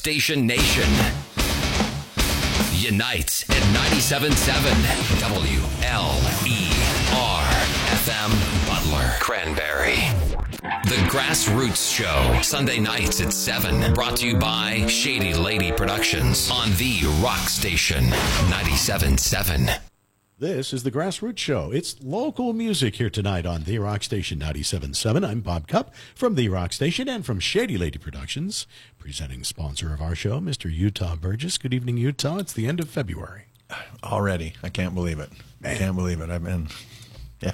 Station Nation unites at 97.7 WLER FM Butler Cranberry. The Grassroots Show, Sunday nights at 7. Brought to you by Shady Lady Productions on The Rock Station 97.7. This is the Grassroots Show. It's local music here tonight on The Rock Station 97.7. I'm Bob Cup from The Rock Station and from Shady Lady Productions. Presenting sponsor of our show, Mr. Utah Burgess. Good evening, Utah. It's the end of February. already. I can't believe it. I can't believe it. I've been, yeah.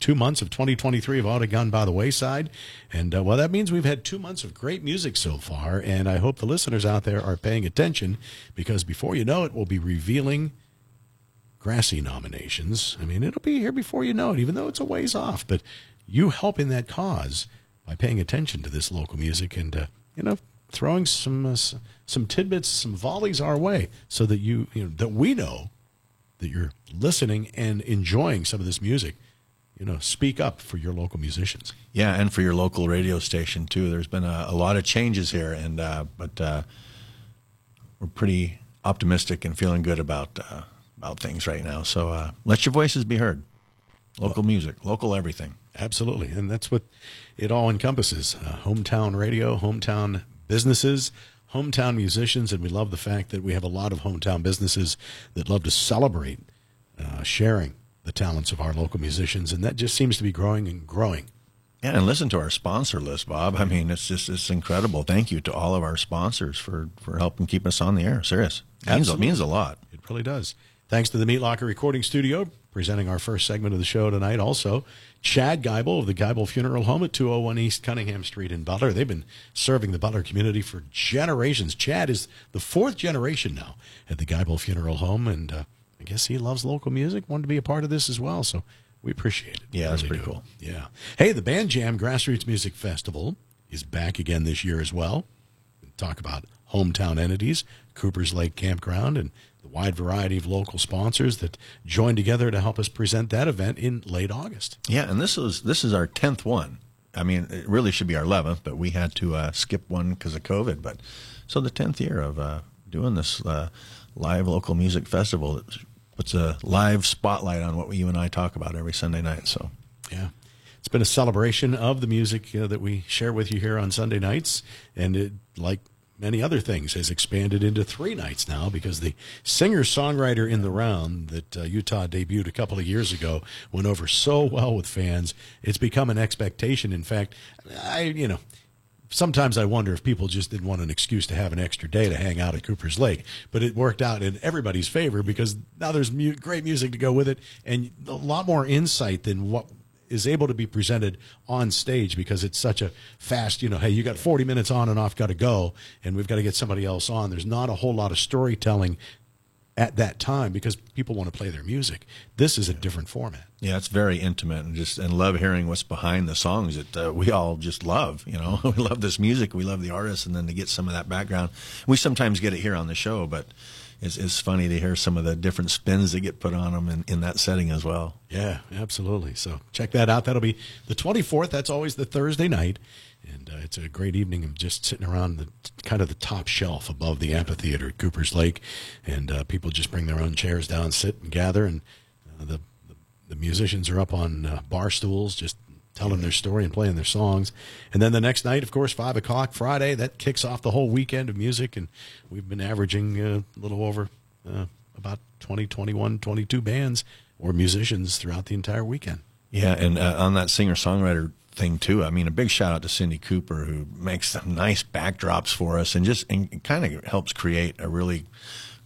Two months of 2023 have already gone by the wayside. And, uh, well, that means we've had two months of great music so far. And I hope the listeners out there are paying attention because before you know it, we'll be revealing Grassy nominations. I mean, it'll be here before you know it, even though it's a ways off. But you help in that cause by paying attention to this local music and, uh, you know, throwing some uh, some tidbits, some volleys our way, so that you, you know, that we know that you're listening and enjoying some of this music. You know, speak up for your local musicians. Yeah, and for your local radio station too. There's been a, a lot of changes here, and uh, but uh, we're pretty optimistic and feeling good about uh, about things right now. So uh, let your voices be heard. Local music, local everything. Absolutely. And that's what it all encompasses uh, hometown radio, hometown businesses, hometown musicians. And we love the fact that we have a lot of hometown businesses that love to celebrate uh, sharing the talents of our local musicians. And that just seems to be growing and growing. Yeah, and listen to our sponsor list, Bob. I mean, it's just it's incredible. Thank you to all of our sponsors for for helping keep us on the air. Serious, means, Absolutely. means a lot. It really does. Thanks to the Meat Locker Recording Studio, presenting our first segment of the show tonight. Also, Chad Geibel of the Geibel Funeral Home at 201 East Cunningham Street in Butler. They've been serving the Butler community for generations. Chad is the fourth generation now at the Geibel Funeral Home, and uh, I guess he loves local music, wanted to be a part of this as well. So we appreciate it. Yeah, that's Really pretty do. cool. Yeah. Hey, the Band Jam Grassroots Music Festival is back again this year as well. Talk about hometown entities, Cooper's Lake Campground, and the wide variety of local sponsors that joined together to help us present that event in late August. Yeah, and this is this is our tenth one. I mean, it really should be our eleventh, but we had to uh, skip one because of COVID. But so the tenth year of uh, doing this uh, live local music festival that puts a live spotlight on what you and I talk about every Sunday night. So Yeah. It's been a celebration of the music uh, that we share with you here on Sunday nights. And it, like many other things, has expanded into three nights now because the singer songwriter in the round that uh, Utah debuted a couple of years ago went over so well with fans. It's become an expectation. In fact, I, you know, sometimes I wonder if people just didn't want an excuse to have an extra day to hang out at Cooper's Lake. But it worked out in everybody's favor because now there's mu- great music to go with it and a lot more insight than what is able to be presented on stage because it's such a fast, you know, hey, you got 40 minutes on and off, got to go, and we've got to get somebody else on. There's not a whole lot of storytelling at that time because people want to play their music. This is a different format. yeah, it's very intimate and just and love hearing what's behind the songs that uh, we all just love. You know, we love this music, we love the artists, and then to get some of that background, we sometimes get it here on the show, but. It's, it's funny to hear some of the different spins that get put on them in, in that setting as well. Yeah, absolutely. So check that out. That'll be the 24th. That's always the Thursday night. And uh, it's a great evening of just sitting around the kind of the top shelf above the amphitheater at Cooper's Lake. And uh, people just bring their own chairs down, sit and gather. And uh, the, the, the musicians are up on uh, bar stools, just telling their story and playing their songs. And then the next night, of course, 5 o'clock Friday, that kicks off the whole weekend of music. And we've been averaging uh, a little over uh, about 20, 21, 22 bands or musicians throughout the entire weekend. Yeah, and uh, on that singer songwriter thing too. I mean, a big shout out to Cindy Cooper who makes some nice backdrops for us and just and kind of helps create a really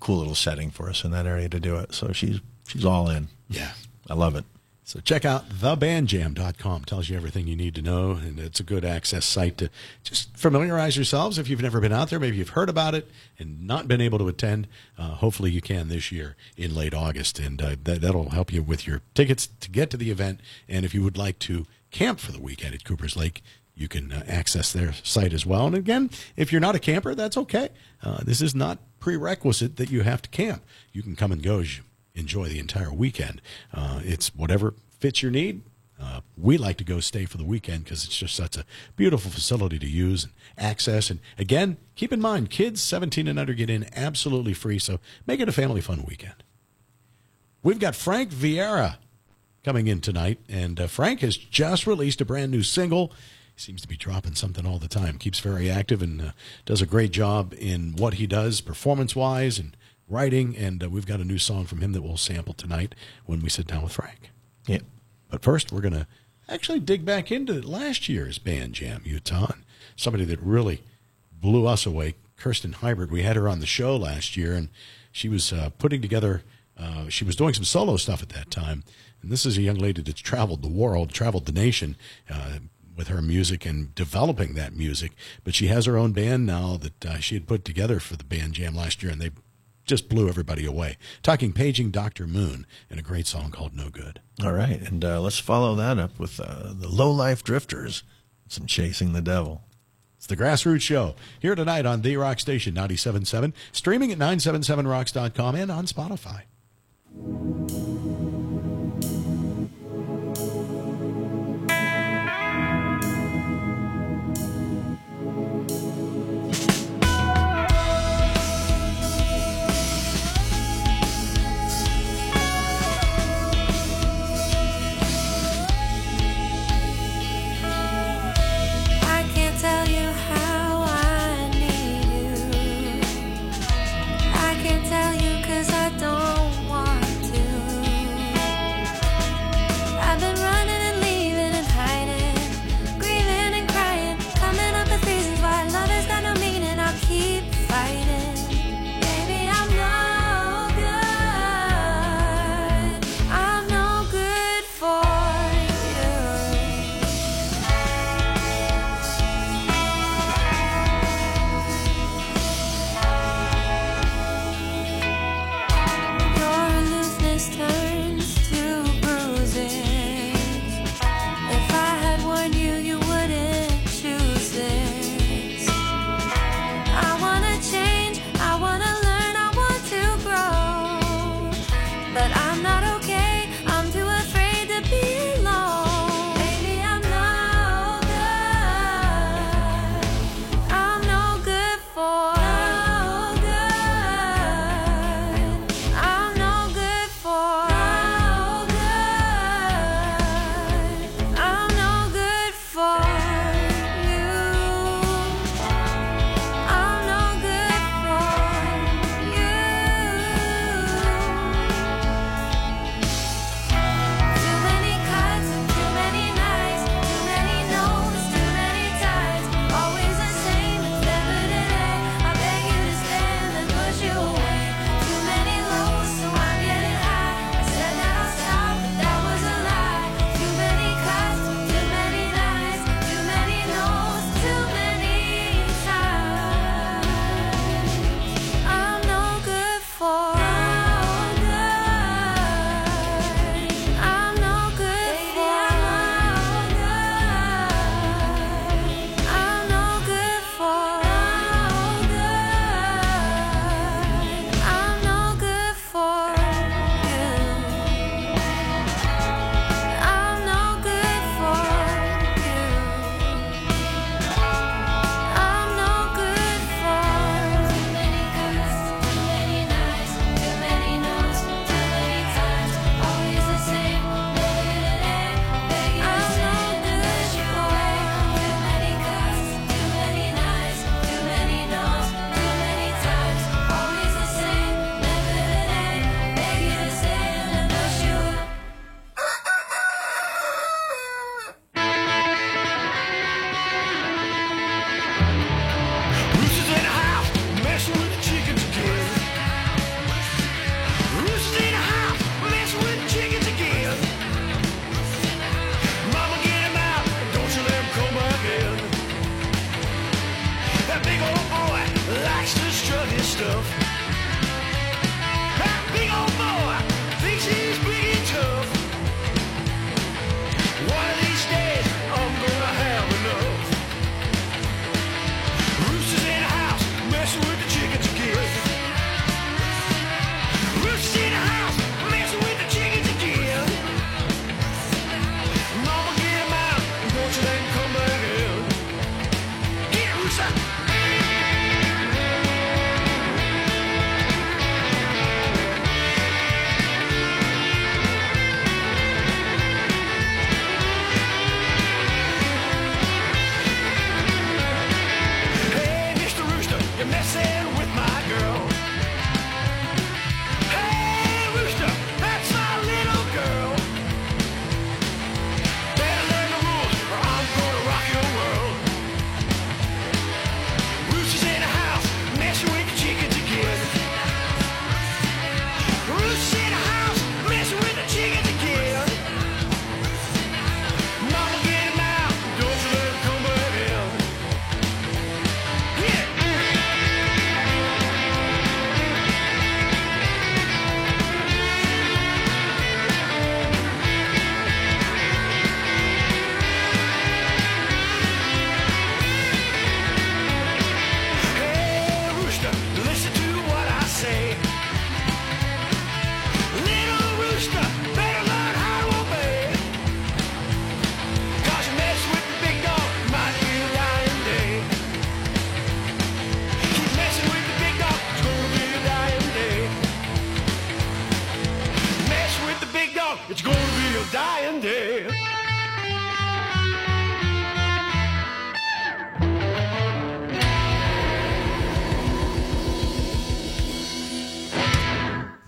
cool little setting for us in that area to do it. So she's she's all in. Yeah. I love it. So check out thebandjam.com. Tells you everything you need to know, and it's a good access site to just familiarize yourselves. If you've never been out there, maybe you've heard about it and not been able to attend. Uh, hopefully, you can this year in late August, and uh, that, that'll help you with your tickets to get to the event. And if you would like to camp for the weekend at Cooper's Lake, you can uh, access their site as well. And again, if you're not a camper, that's okay. Uh, this is not prerequisite that you have to camp. You can come and go as you enjoy the entire weekend. Uh, it's whatever fits your need. Uh, we like to go stay for the weekend because it's just such a beautiful facility to use and access. And again, keep in mind, kids 17 and under get in absolutely free, so make it a family fun weekend. We've got Frank Vieira coming in tonight, and uh, Frank has just released a brand new single. He seems to be dropping something all the time. Keeps very active and uh, does a great job in what he does, performance wise and writing. And uh, we've got a new song from him that we'll sample tonight when we sit down with Frank. Yeah. But first, we're going to actually dig back into last year's Band Jam Utah. And somebody that really blew us away, Kirsten Hybrid. We had her on the show last year, and she was uh, putting together, uh, she was doing some solo stuff at that time. And this is a young lady that's traveled the world, traveled the nation uh, with her music and developing that music. But she has her own band now that uh, she had put together for the Band Jam last year, and they just blew everybody away. Talking Paging Dr. Moon and a great song called No Good. All right, and uh, let's follow that up with uh, the Low Life Drifters, some Chasing the Devil. It's the Grassroots Show here tonight on The Rock Station 97.7, streaming at 977rocks.com and on Spotify.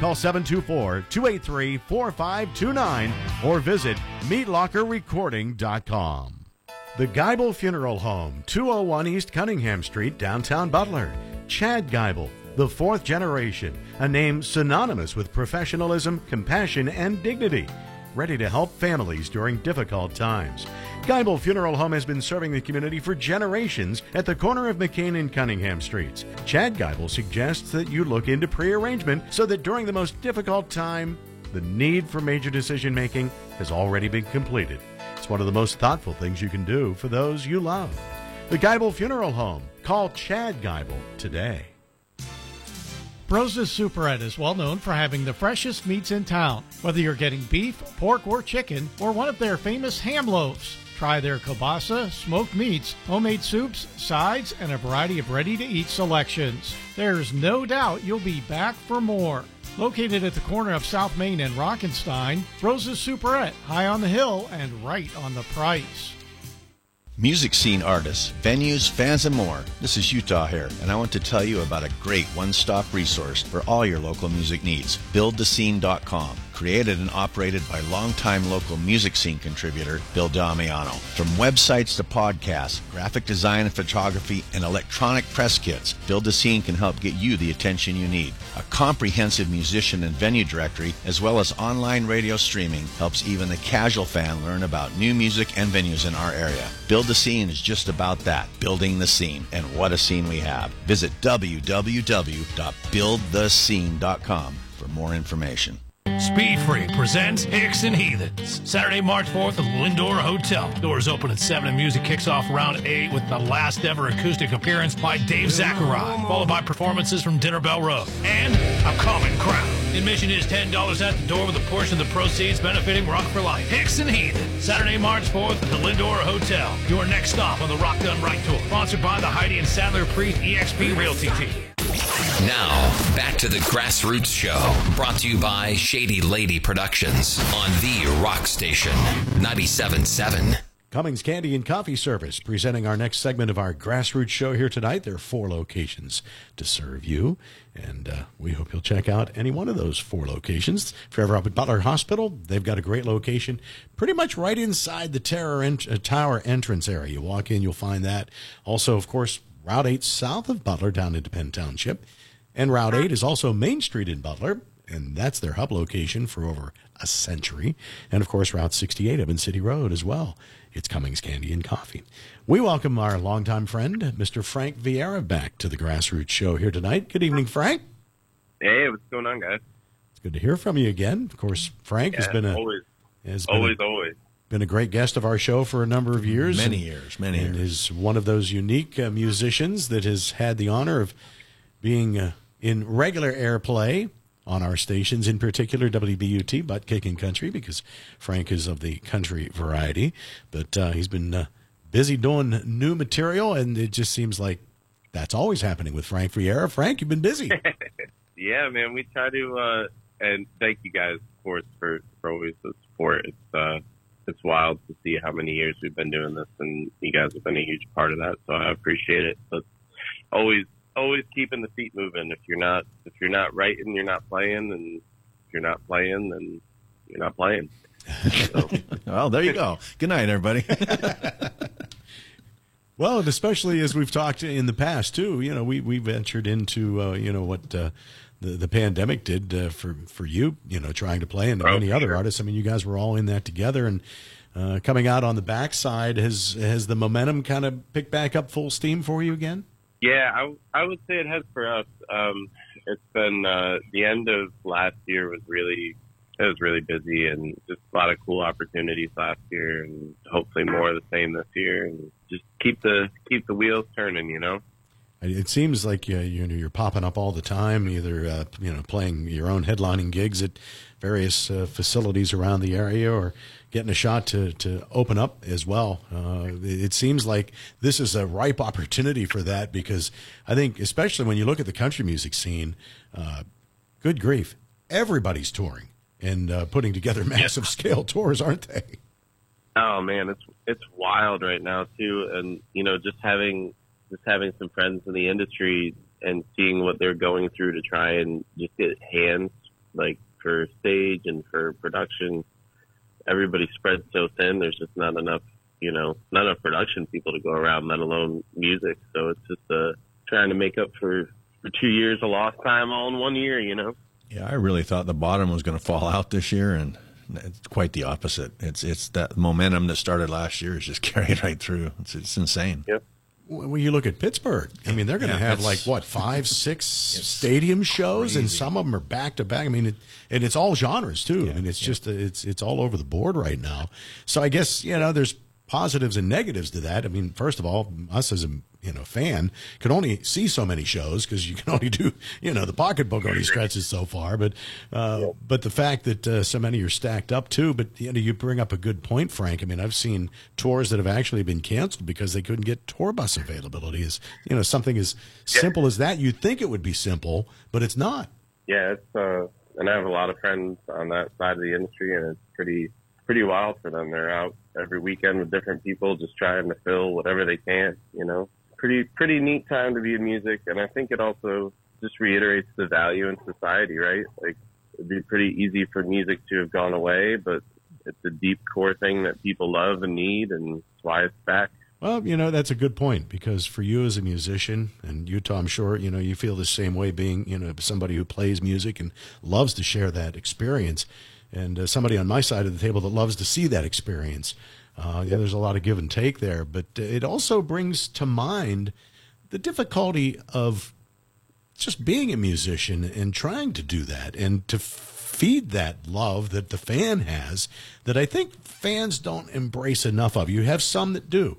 Call 724 283 4529 or visit meatlockerrecording.com. The Geibel Funeral Home, 201 East Cunningham Street, downtown Butler. Chad Geibel, the fourth generation, a name synonymous with professionalism, compassion, and dignity. Ready to help families during difficult times. Geibel Funeral Home has been serving the community for generations at the corner of McKean and Cunningham Streets. Chad Geibel suggests that you look into prearrangement so that during the most difficult time, the need for major decision making has already been completed. It's one of the most thoughtful things you can do for those you love. The Geibel Funeral Home. Call Chad Geibel today. Rose's Superette is well known for having the freshest meats in town. Whether you're getting beef, pork, or chicken, or one of their famous ham loaves, try their kielbasa, smoked meats, homemade soups, sides, and a variety of ready to eat selections. There's no doubt you'll be back for more. Located at the corner of South Main and Rockenstein, Rose's Superette, high on the hill and right on the price. Music scene artists, venues, fans, and more. This is Utah here, and I want to tell you about a great one stop resource for all your local music needs. BuildTheScene.com. Created and operated by longtime local music scene contributor Bill Damiano. From websites to podcasts, graphic design and photography, and electronic press kits, Build the Scene can help get you the attention you need. A comprehensive musician and venue directory, as well as online radio streaming, helps even the casual fan learn about new music and venues in our area. Build the Scene is just about that, building the scene. And what a scene we have. Visit www.buildthescene.com for more information. Speed Free presents Hicks and Heathens. Saturday, March 4th at the Lindor Hotel. Doors open at 7 and music kicks off around 8 with the last ever acoustic appearance by Dave Zachariah, followed by performances from Dinner Bell Road and a common crowd. Admission is $10 at the door with a portion of the proceeds benefiting Rock for Life. Hicks and Heathen. Saturday, March 4th at the Lindor Hotel. Your next stop on the Rock Done Right Tour. Sponsored by the Heidi and Sadler Priest EXP Realty Team. Now, back to the Grassroots Show, brought to you by Shady Lady Productions on the Rock Station 97.7. Cummings Candy and Coffee Service presenting our next segment of our grassroots show here tonight. There are four locations to serve you, and uh, we hope you'll check out any one of those four locations. If you're ever up at Butler Hospital, they've got a great location pretty much right inside the ent- uh, tower entrance area. You walk in, you'll find that. Also, of course, Route 8 south of Butler down into Penn Township. And Route 8 is also Main Street in Butler, and that's their hub location for over a century. And of course, Route 68 Evans City Road as well. It's Cummings Candy and Coffee. We welcome our longtime friend, Mr. Frank Vieira, back to the Grassroots Show here tonight. Good evening, Frank. Hey, what's going on, guys? It's good to hear from you again. Of course, Frank has been a always, has been always, a, always. Been a great guest of our show for a number of years. Many and- years, many and years. is one of those unique uh, musicians that has had the honor of being uh, in regular airplay on our stations, in particular WBUT, Butt Kicking Country, because Frank is of the country variety. But uh, he's been uh, busy doing new material, and it just seems like that's always happening with Frank Vieira. Frank, you've been busy. Yeah, man, we try to, uh, and thank you guys, of course, for, for always the support. It's, uh, it's wild to see how many years we've been doing this, and you guys have been a huge part of that. So I appreciate it. But always, always keeping the feet moving. If you're not, if you're not writing, you're not playing, and if you're not playing, then you're not playing. So, Well, there you go. Good night, everybody. Well, and especially as we've talked in the past too, you know, we we ventured into uh, you know what uh, the the pandemic did uh, for for you, you know, trying to play and Oh, many other artists. I mean, you guys were all in that together, and uh, coming out on the backside has has the momentum kind of picked back up full steam for you again. Yeah, I, I would say it has for us. Um, it's been uh, the end of last year was really it was really busy and just a lot of cool opportunities last year, and hopefully more of the same this year, and just keep the keep the wheels turning. You know. It seems like uh, you know you're popping up all the time, either uh, you know playing your own headlining gigs at various uh, facilities around the area, or getting a shot to to open up as well. Uh, it seems like this is a ripe opportunity for that because I think, especially when you look at the country music scene, uh, good grief, everybody's touring and uh, putting together massive scale tours, aren't they? Oh man, it's it's wild right now too, and you know just having just having some friends in the industry and seeing what they're going through to try and just get hands like for stage and for production. Everybody spread so thin. There's just not enough, you know, not enough production people to go around, let alone music. So it's just uh, trying to make up for for two years of lost time all in one year. You know. Yeah, I really thought the bottom was going to fall out this year, and it's quite the opposite. It's it's that momentum that started last year is just carried right through. It's, it's insane. Yep. When you look at Pittsburgh, I mean, they're going to Yeah, have like what five, six stadium shows, and some of them are back to back. I mean, it, and it's all genres too. I mean, it's just it's it's all over the board right now. So I guess you know there's positives and negatives to that. I mean, first of all, us as a you know fan can only see so many shows because you can only do you know the pocketbook only stretches so far. But uh, but the fact that uh, so many are stacked up too. But you know you bring up a good point, Frank. I mean, I've seen tours that have actually been canceled because they couldn't get tour bus availability. Is you know something as simple as that. You'd think it would be simple, but it's not. Yeah, it's uh, and I have a lot of friends on that side of the industry, and it's pretty pretty wild for them. They're out every weekend with different people, just trying to fill whatever they can. You know, pretty pretty neat time to be in music, and I think it also just reiterates the value in society, right? Like it'd be pretty easy for music to have gone away, but it's a deep core thing that people love and need, and why it's back. Well, you know, that's a good point because for you as a musician and Utah, I'm sure, you know, you feel the same way being, you know, somebody who plays music and loves to share that experience and uh, somebody on my side of the table that loves to see that experience. Uh, yeah, there's a lot of give and take there, but uh, it also brings to mind the difficulty of just being a musician and trying to do that and to feed that love that the fan has that I think fans don't embrace enough of. You have some that do.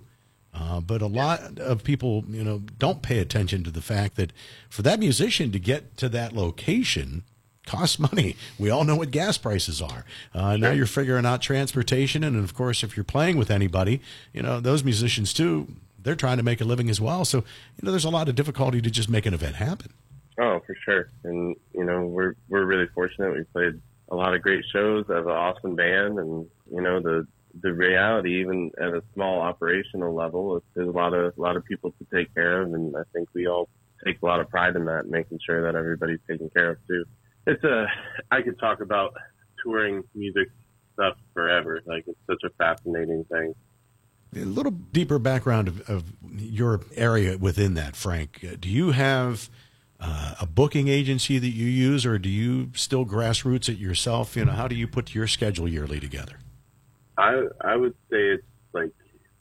Uh, but a lot of people, you know, don't pay attention to the fact that for that musician to get to that location costs money. We all know what gas prices are. Uh, now you're figuring out transportation, and of course, if you're playing with anybody, you know those musicians too. They're trying to make a living as well. So you know, there's a lot of difficulty to just make an event happen. Oh, for sure. And you know, we're we're really fortunate. We played a lot of great shows. Have an awesome band, and you know, the the reality, even at a small operational level, is there's a lot of a lot of people to take care of, and I think we all take a lot of pride in that, making sure that everybody's taken care of too. It's a I could talk about touring music stuff forever. Like it's such a fascinating thing. A little deeper background of, of your area within that, Frank. Uh, Do you have uh, a booking agency that you use, or do you still grassroots it yourself? You know, how do you put your schedule yearly together? I I would say it's like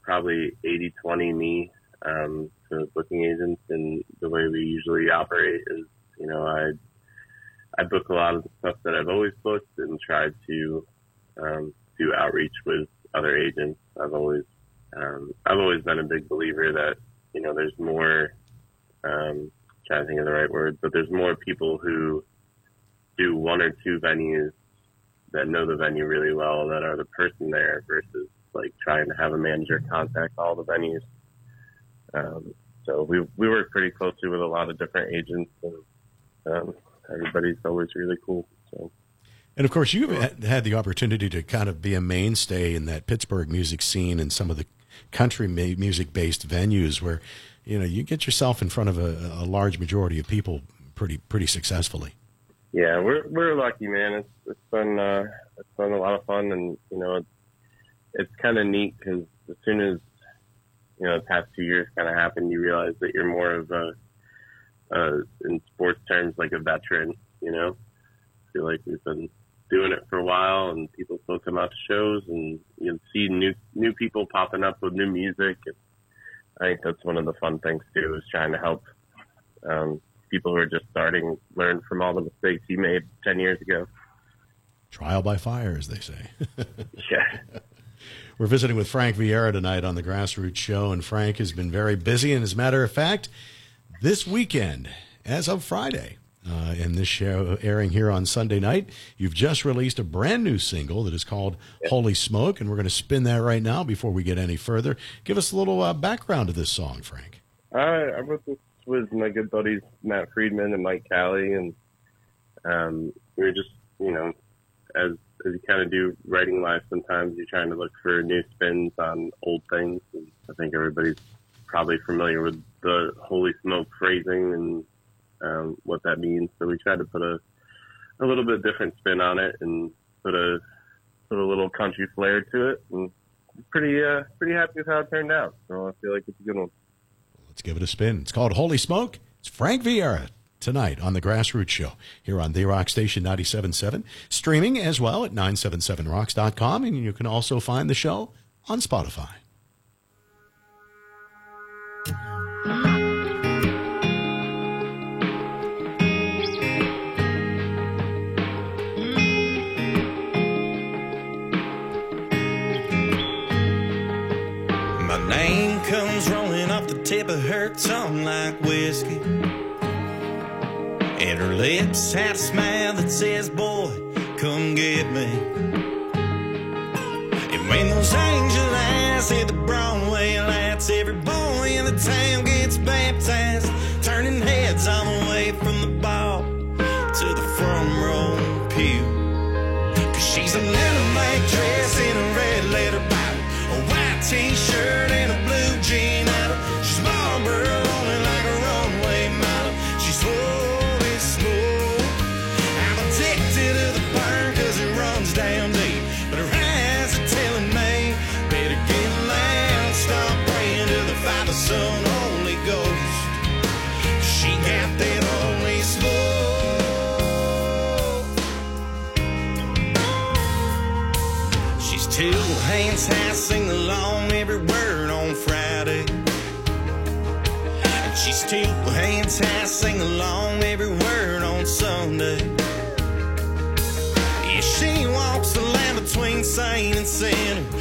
probably 80-20 me um, for booking agents, and the way we usually operate is, you know, I I book a lot of the stuff that I've always booked and try to um, do outreach with other agents. I've always um, I've always been a big believer that you know there's more um, trying to think of the right word, but there's more people who do one or two venues that know the venue really well that are the person there versus like trying to have a manager contact all the venues. Um, so we we work pretty closely with a lot of different agents, and um, everybody's always really cool. So And of course, you've had- the opportunity to kind of be a mainstay in that Pittsburgh music scene and some of the country music based venues where, you know, you get yourself in front of a, a large majority of people pretty pretty successfully. yeah, we're we're lucky, man. It's it's been uh, it's been a lot of fun, and you know it's it's kind of neat because as soon as you know the past two years kind of happened, you realize that you're more of a uh, in sports terms like a veteran. You know, I feel like we've been doing it for a while, and people still come out to shows, and you see new new people popping up with new music. And I think that's one of the fun things too, is trying to help um, people who are just starting learn from all the mistakes you made ten years ago. Trial by fire, as they say. Yeah. We're visiting with Frank Vieira tonight on the Grassroots Show, and Frank has been very busy. And as a matter of fact, this weekend, as of Friday, uh, and this show airing here on Sunday night, you've just released a brand new single that is called Holy Smoke, and we're going to spin that right now before we get any further. Give us a little uh, background to this song, Frank. Uh, I wrote this with my good buddies Matt Friedman and Mike Callie, and um, we were just, you know, as as you kind of do writing life, sometimes you're trying to look for new spins on old things. And I think everybody's probably familiar with the holy smoke phrasing and um, what that means. So we tried to put a a little bit different spin on it and put a put a little country flair to it, and pretty uh, pretty happy with how it turned out. So I feel like it's a good one. Let's give it a spin. It's called Holy Smoke. It's Frank Vieira tonight on the Grassroots Show here on the Rock Station 97.7, streaming as well at 977rocks.com, and you can also find the show on Spotify. My name comes rolling off the tip of her tongue like whiskey. And her lips had a smile that says, Boy, come get me. And when those angel eyes hit the Broadway lights, every boy in the town gets baptized, saint and sinner,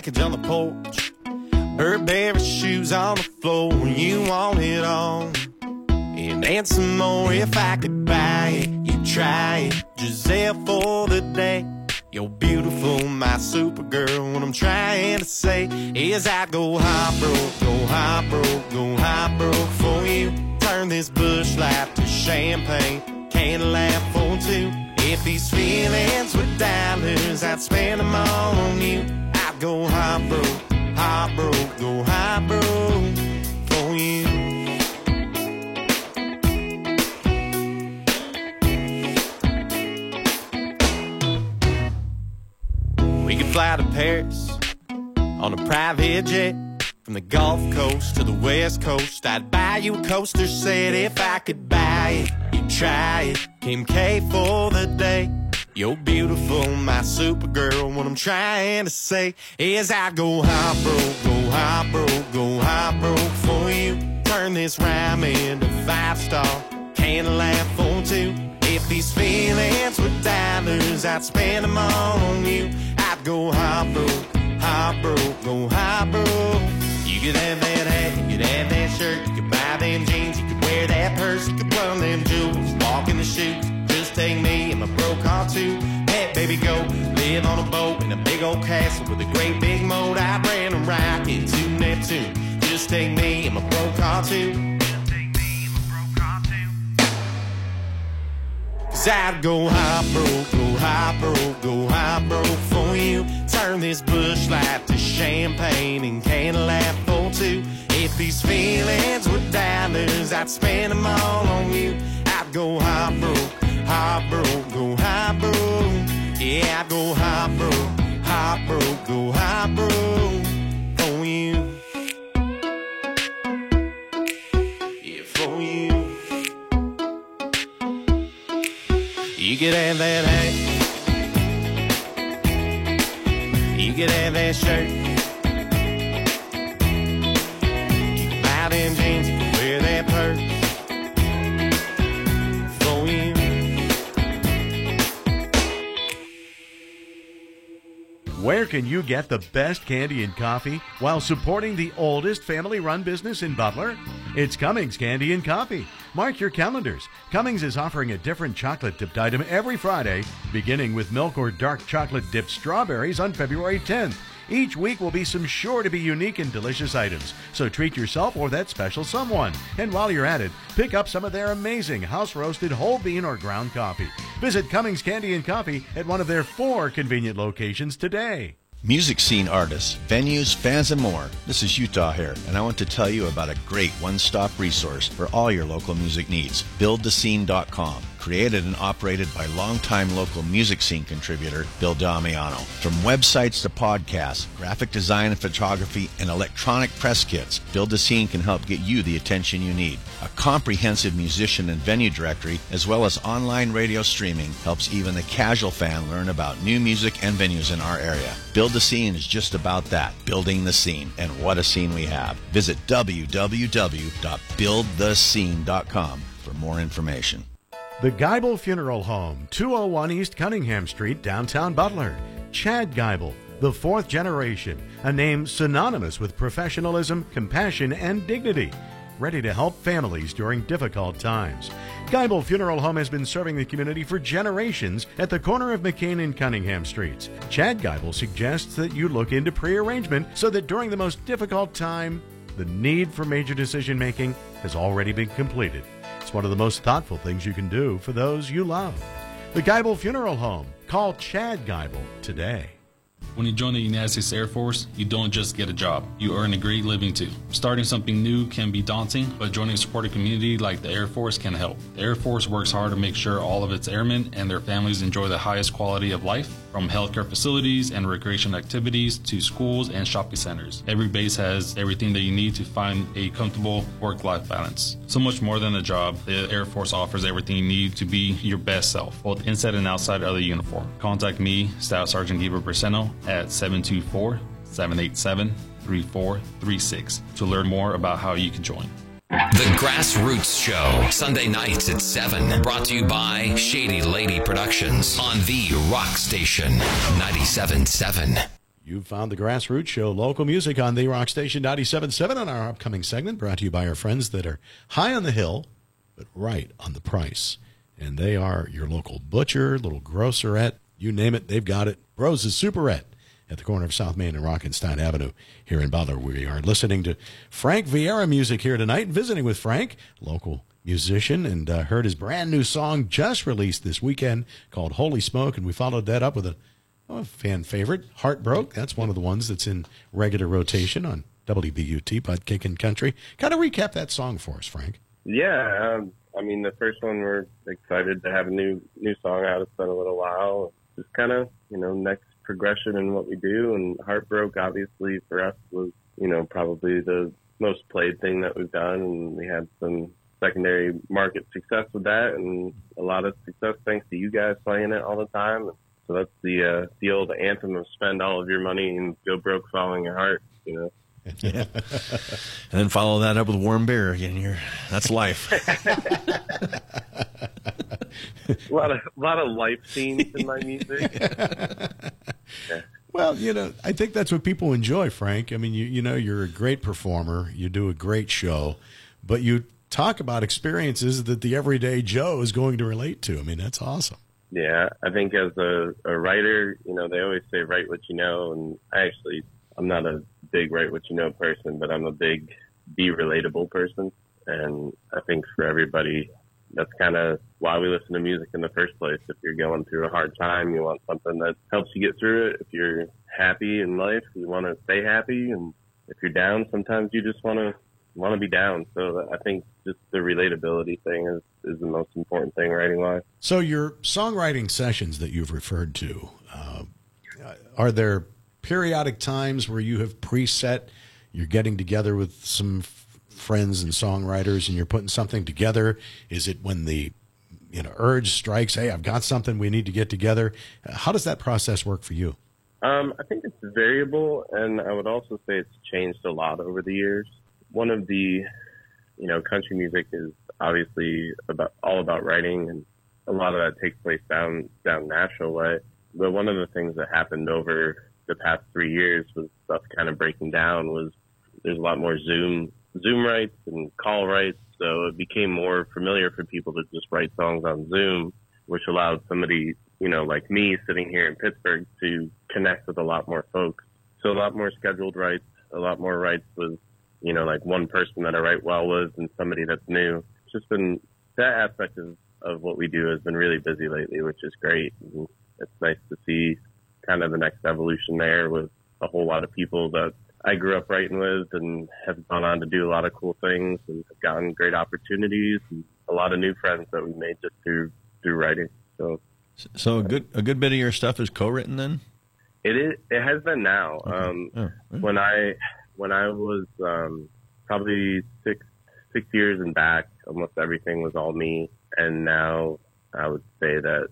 package on the porch. Burberry shoes on the floor. You want it all. And and some more if I could buy it. You try it. Giselle for the day. You're beautiful, my supergirl. What I'm trying to say is I go hot broke, go hot broke, go hot broke for you. Turn this Busch Light to champagne. Can't laugh for two. If these feelings were dollars, I'd spend them all on From the Gulf Coast to the West Coast, I'd buy you a coaster set if I could buy it. You'd try it. Kim K for the day. You're beautiful, my supergirl. What I'm trying to say is I go high broke, go high broke, go high broke for you. Turn this rhyme into five star. Can't laugh for two. If these feelings were dollars, I'd spend them all on you. I'd go high broke, high broke, go high broke. You could have that hat, you could have that shirt, you could buy them jeans, you could wear that purse, you could plumb them jewels, walk in the shoes. Just take me and my broke car too. Hey, baby, go live on a boat in a big old castle with a great big moat. I ran a rocket to Neptune. Just take me and my broke car too. Cause I'd go high broke, go high broke, go high broke for you. Turn this Busch Light to champagne and laugh for two. If these feelings were dollars, I'd spend them all on you. I'd go high broke, high broke, go high broke. Yeah, I'd go high broke, high broke, go high broke for you. Yeah, for you. You could have that hat. That shirt. Jeans. Purse. Where can you get the best candy and coffee while supporting the oldest family run business in Butler? It's Cummings Candy and Coffee. Mark your calendars. Cummings is offering a different chocolate dipped item every Friday, beginning with milk or dark chocolate dipped strawberries on February 10th. Each week will be some sure to be unique and delicious items, so treat yourself or that special someone. And while you're at it, pick up some of their amazing house roasted whole bean or ground coffee. Visit Cummings Candy and Coffee at one of their four convenient locations today. Music scene artists, venues, fans, and more. This is Utah here, and I want to tell you about a great one stop resource for all your local music needs. BuildTheScene.com. Created and operated by longtime local music scene contributor Bill Damiano. From websites to podcasts, graphic design and photography, and electronic press kits, Build the Scene can help get you the attention you need. A comprehensive musician and venue directory, as well as online radio streaming, helps even the casual fan learn about new music and venues in our area. Build the Scene is just about that, building the scene, and what a scene we have. Visit www.buildthescene.com for more information. The Geibel Funeral Home, 201 East Cunningham Street, downtown Butler. Chad Geibel, the fourth generation, a name synonymous with professionalism, compassion, and dignity. Ready to help families during difficult times. Geibel Funeral Home has been serving the community for generations at the corner of McKean and Cunningham Streets. Chad Geibel suggests that you look into prearrangement so that during the most difficult time, the need for major decision making has already been completed. It's one of the most thoughtful things you can do for those you love. The Geibel Funeral Home. Call Chad Geibel today. When you join the United States Air Force, you don't just get a job, you earn a great living too. Starting something new can be daunting, but joining a supportive community like the Air Force can help. The Air Force works hard to make sure all of its airmen and their families enjoy the highest quality of life, from healthcare facilities and recreation activities to schools and shopping centers. Every base has everything that you need to find a comfortable work life balance. So much more than a job, the Air Force offers everything you need to be your best self, both inside and outside of the uniform. Contact me, Staff Sergeant Gabriel Braceno, at 724 787 3436 to learn more about how you can join. The Grassroots Show, Sunday nights at 7. Brought to you by Shady Lady Productions on the Rock Station 97.7. You've found the Grassroots Show, local music on the Rock Station 97.7 on our upcoming segment, brought to you by our friends that are high on the hill, but right on the price. And they are your local butcher, little grocerette, you name it, they've got it. Brose's Superette at the corner of South Main and Rockenstein Avenue here in Butler. We are listening to Frank Vieira music here tonight visiting with Frank, local musician, and uh, heard his brand new song just released this weekend called Holy Smoke. And we followed that up with a, Oh, fan favorite, Heartbroke. That's one of the ones that's in regular rotation on WBUT, Butt Kickin' Country. Kind of recap that song for us, Frank. Yeah, um, I mean the first one we're excited to have a new new song out. It's been a little while. Just kind of you know next progression in what we do. And Heartbroke obviously for us was you know probably the most played thing that we've done, and we had some secondary market success with that, and a lot of success thanks to you guys playing it all the time. So that's the uh, the old anthem of spend all of your money and go broke following your heart. You know. Yeah. and then follow that up with warm beer again. You're, that's life. a lot of a lot of life scenes in my music. Well, you know, I think that's what people enjoy, Frank. I mean, you you know, you're a great performer, you do a great show, but you talk about experiences that the everyday Joe is going to relate to. I mean, that's awesome. Yeah, I think as a, a writer, you know, they always say write what you know, and I actually I'm not a big write what you know person, but I'm a big be relatable person, and I think for everybody, that's kind of why we listen to music in the first place. If you're going through a hard time, you want something that helps you get through it. If you're happy in life, you want to stay happy, and if you're down, sometimes you just want to want to be down. So I think just the relatability thing is is the most important thing writing wise. So your songwriting sessions that you've referred to, uh, are there periodic times where you have preset? You're getting together with some friends and songwriters and you're putting something together? Is it when the you know urge strikes, hey, I've got something we need to get together? How does that process work for you? Um, I think it's variable, and I would also say it's changed a lot over the years. One of the, you know, country music is obviously about all about writing, and a lot of that takes place down down Nashville way. But one of the things that happened over the past three years was stuff kind of breaking down. Was there's a lot more Zoom Zoom rights and call rights. So it became more familiar for people to just write songs on Zoom, which allowed somebody, you know, like me sitting here in Pittsburgh to connect with a lot more folks. So a lot more scheduled rights, a lot more rights with, you know, like one person that I write well with and somebody that's new. It's just been that aspect of, of what we do has been really busy lately, which is great. And it's nice to see kind of the next evolution there with a whole lot of people that I grew up writing with and have gone on to do a lot of cool things and have gotten great opportunities and a lot of new friends that we made just through through writing. So, so a good a good bit of your stuff is co-written then. It is. It has been now. Okay. Um, oh, When I when I was um, probably six six years and back, almost everything was all me, and now I would say that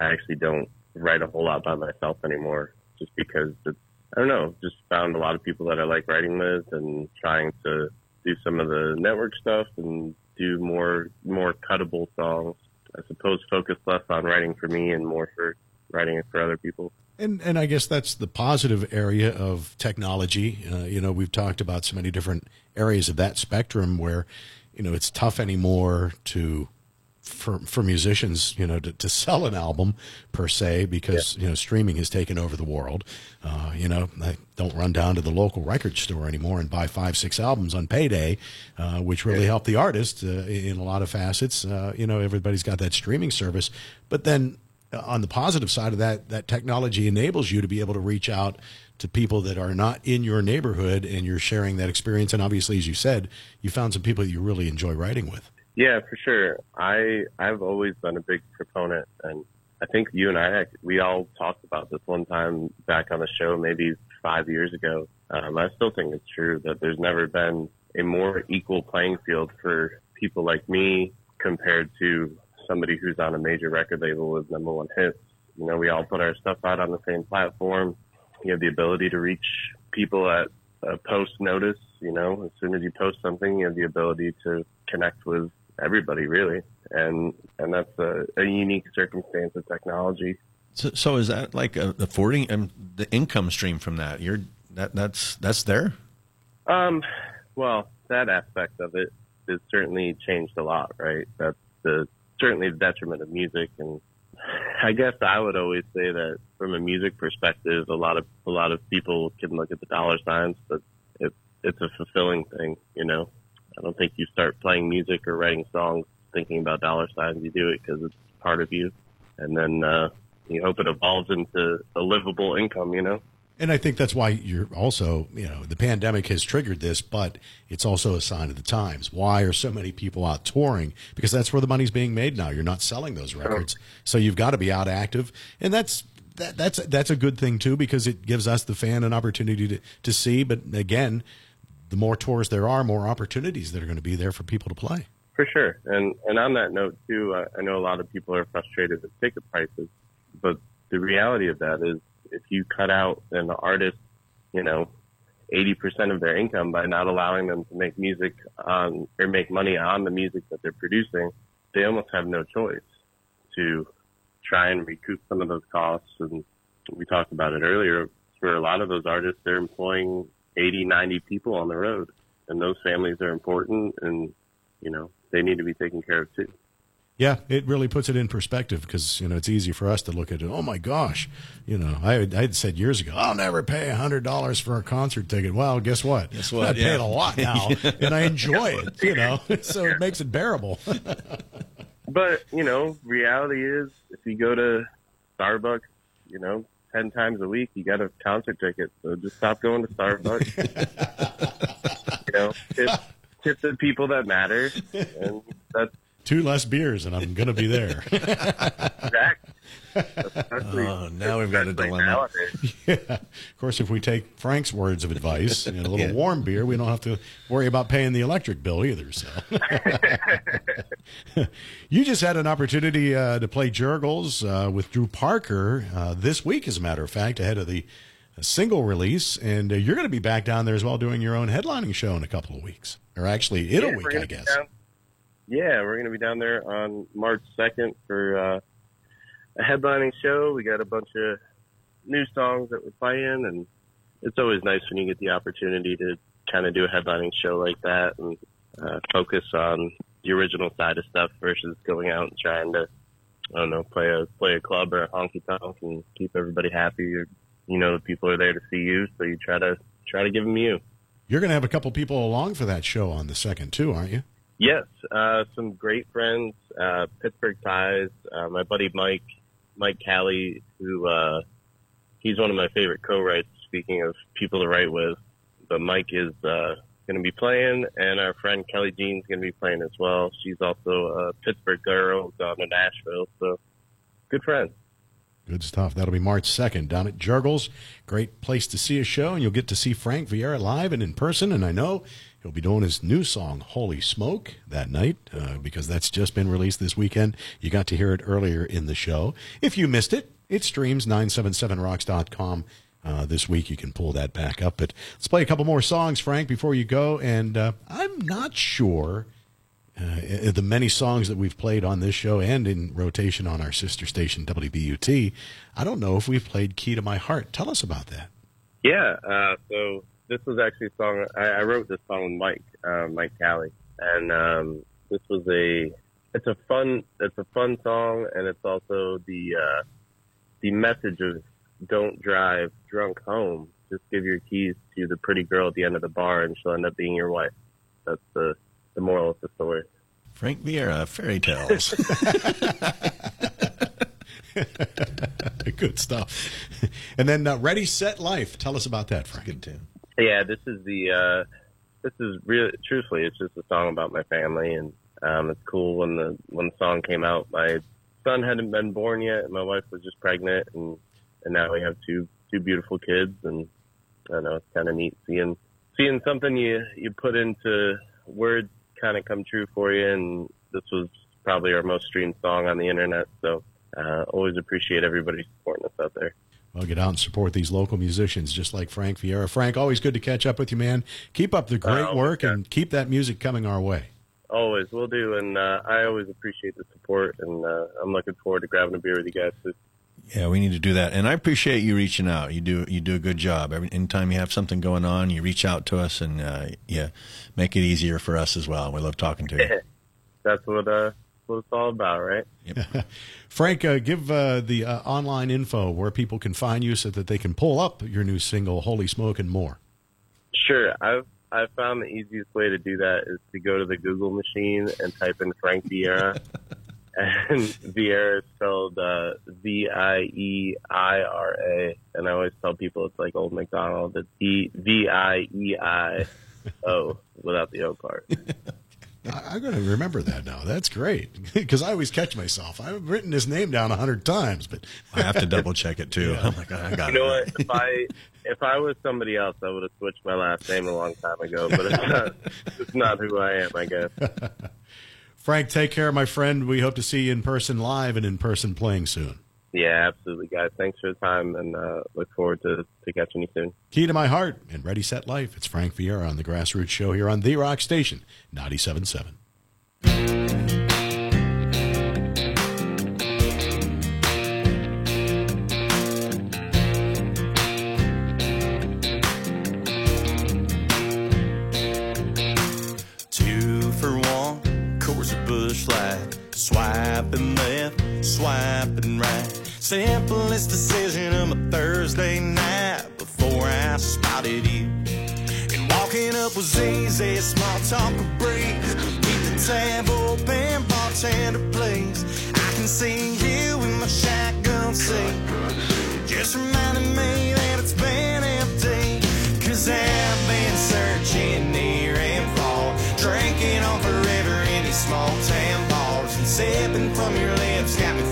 I actually don't write a whole lot by myself anymore, just because it's I don't know, just found a lot of people that I like writing with and trying to do some of the network stuff and do more more cuttable songs. I suppose focus less on writing for me and more for writing it for other people. And and I guess that's the positive area of technology. Uh, you know, we've talked about so many different areas of that spectrum where, you know, it's tough anymore to for for musicians, you know, to, to sell an album per se, because yeah. you know streaming has taken over the world. Uh, you know, I don't run down to the local record store anymore and buy five, six albums on payday, uh, which really yeah. help the artist uh, in a lot of facets. Uh, you know, everybody's got that streaming service, but then uh, on the positive side of that, that technology enables you to be able to reach out to people that are not in your neighborhood, and you're sharing that experience. And obviously, as you said, you found some people that you really enjoy writing with. Yeah, for sure. I I've always been a big proponent, and I think you and I we all talked about this one time back on the show, maybe five years ago. Um, I still think it's true that there's never been a more equal playing field for people like me compared to somebody who's on a major record label with number one hits. You know, we all put our stuff out on the same platform. You have the ability to reach people at a post notice. You know, as soon as you post something, you have the ability to connect with everybody really, and and that's a, a unique circumstance of technology. So, so is that like a, affording um, the income stream from that? You're that that's that's there. Um, well, that aspect of it has certainly changed a lot, right? That's the certainly the detriment of music, and I guess I would always say that from a music perspective, a lot of a lot of people can look at the dollar signs, but it's it's a fulfilling thing, you know. I don't think you start playing music or writing songs thinking about dollar signs. You do it because it's part of you. And then, uh, you hope it evolves into a livable income. You know. And I think that's why you're also, you know, the pandemic has triggered this, but it's also a sign of the times. Why are so many people out touring? Because that's where the money's being made now. You're not selling those records, so you've got to be out active, and that's that, that's that's a good thing too because it gives us the fan an opportunity to to see. But again, the more tours there are, more opportunities that are going to be there for people to play. For sure, and and on that note too, uh, I know a lot of people are frustrated with ticket prices, but the reality of that is if you cut out an artist, you know, 80% of their income by not allowing them to make music on or make money on the music that they're producing, they almost have no choice to try and recoup some of those costs. And we talked about it earlier. For a lot of those artists, they're employing 80, 90 people on the road, and those families are important, and you know they need to be taken care of too. Yeah, it really puts it in perspective because you know it's easy for us to look at it. Oh my gosh, you know, I I had said years ago, I'll never pay hundred dollars for a concert ticket. Well, guess what? Guess what? I Yeah. pay it a lot now, and I enjoy it. You know, so it makes it bearable. But you know, reality is, if you go to Starbucks, you know, ten times a week, you got a concert ticket. So just stop going to Starbucks. you know, tip, tip the people that matter, and that's Two less beers, and I'm going to be there. exact. Especially, Oh, now we've got a dilemma. yeah. Of course, if we take Frank's words of advice and a little Yeah. warm beer, we don't have to worry about paying the electric bill either. So, you just had an opportunity uh, to play Jergel's uh, with Drew Parker uh, this week, as a matter of fact, ahead of the uh, single release, and uh, you're going to be back down there as well, doing your own headlining show in a couple of weeks, or actually in Yeah, a week, I guess. down- yeah, we're going to be down there on March 2nd for uh, a headlining show. We got a bunch of new songs that we're playing, and it's always nice when you get the opportunity to kind of do a headlining show like that and uh, focus on the original side of stuff versus going out and trying to, I don't know, play a play a club or a honky tonk and keep everybody happy. Or, you know, the people are there to see you, so you try to try to give them you. You're going to have a couple people along for that show on the second too, aren't you? Yes, uh, some great friends, uh, Pittsburgh ties. Uh, my buddy Mike, Mike Callie, who uh, he's one of my favorite co-writes. Speaking of people to write with, but Mike is uh, going to be playing, and our friend Kelly Jean's going to be playing as well. She's also a Pittsburgh girl, down to Nashville, so good friends. Good stuff. That'll be March 2nd down at Jergel's. Great place to see a show, and you'll get to see Frank Vieira live and in person. And I know he'll be doing his new song, Holy Smoke, that night, uh, because that's just been released this weekend. You got to hear it earlier in the show. If you missed it, it streams 977rocks.com. Uh, this week you can pull that back up. But let's play a couple more songs, Frank, before you go. And uh, I'm not sure uh, the many songs that we've played on this show and in rotation on our sister station WBUT. I don't know if we've played "Key to My Heart." Tell us about that. Yeah, uh, so this was actually a song I, I wrote this song with Mike, uh, Mike Callie, and um, this was a it's a fun it's a fun song, and it's also the uh, the message of don't drive drunk home. Just give your keys to the pretty girl at the end of the bar, and she'll end up being your wife. That's the the moral of the story. Frank Vieira, fairy tales. Good stuff. And then uh, "Ready, Set, Life." Tell us about that, Frank. Good tune. Yeah, this is the uh this is really truthfully it's just a song about my family and um it's cool when the when the song came out. My son hadn't been born yet and my wife was just pregnant and and now we have two two beautiful kids and I know it's kind of neat seeing seeing something you you put into words kind of come true for you and this was probably our most streamed song on the internet so uh always appreciate everybody supporting us out there Well, get out and support these local musicians, just like Frank Vieira. Frank, always good to catch up with you, man. Keep up the great Oh, work yeah. and keep that music coming our way. Always, we'll do, and uh, I always appreciate the support, and uh, I'm looking forward to grabbing a beer with you guys. Too. Yeah, we need to do that, and I appreciate you reaching out. You do you do a good job. Every anytime you have something going on, you reach out to us, and uh, yeah, make it easier for us as well. We love talking to you. That's what uh, what it's all about, right? Frank, uh, give uh, the uh, online info where people can find you so that they can pull up your new single, Holy Smoke and More. Sure, I've I've found the easiest way to do that is to go to the Google machine and type in Frank Vieira, and Vieira is spelled uh, V I E I R A, and I always tell people it's like Old McDonald. It's E V I E I O without the O part. I, I'm going to remember that now. That's great because I always catch myself. I've written his name down a hundred times, but I have to double check it too. I'm like, I got You know it. what? If I if I was somebody else, I would have switched my last name a long time ago. But it's not. it's not who I am. I guess. Frank, take care, my friend. We hope to see you in person live and in person playing soon. Yeah, absolutely, guys. Thanks for the time, and uh, look forward to, to catching you soon. Key to my heart and Ready Set Life. It's Frank Vieira on the Grassroots Show here on The Rock Station, 97.7. Two for one, course of Busch Light. Swiping left, swiping right. Simplest decision of a Thursday night before I spotted you. And walking up was easy, small talk a breeze. Keep the tab open, bartender please. I can see you in my shotgun seat. Just reminding me that it's been empty. Cause I've been searching near and far. Drinking on forever in these small town bars. And sipping from your lips got me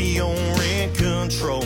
Baby, you're in control.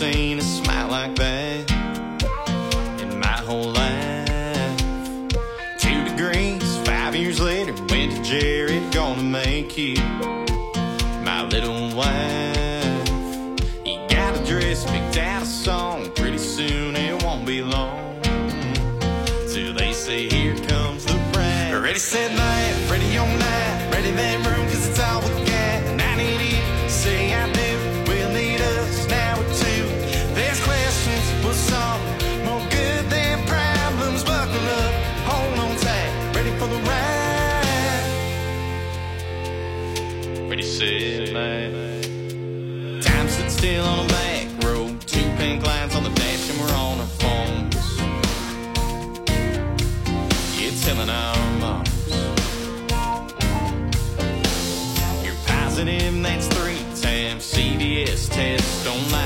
Seen positive, that's three times. CVS test, lie,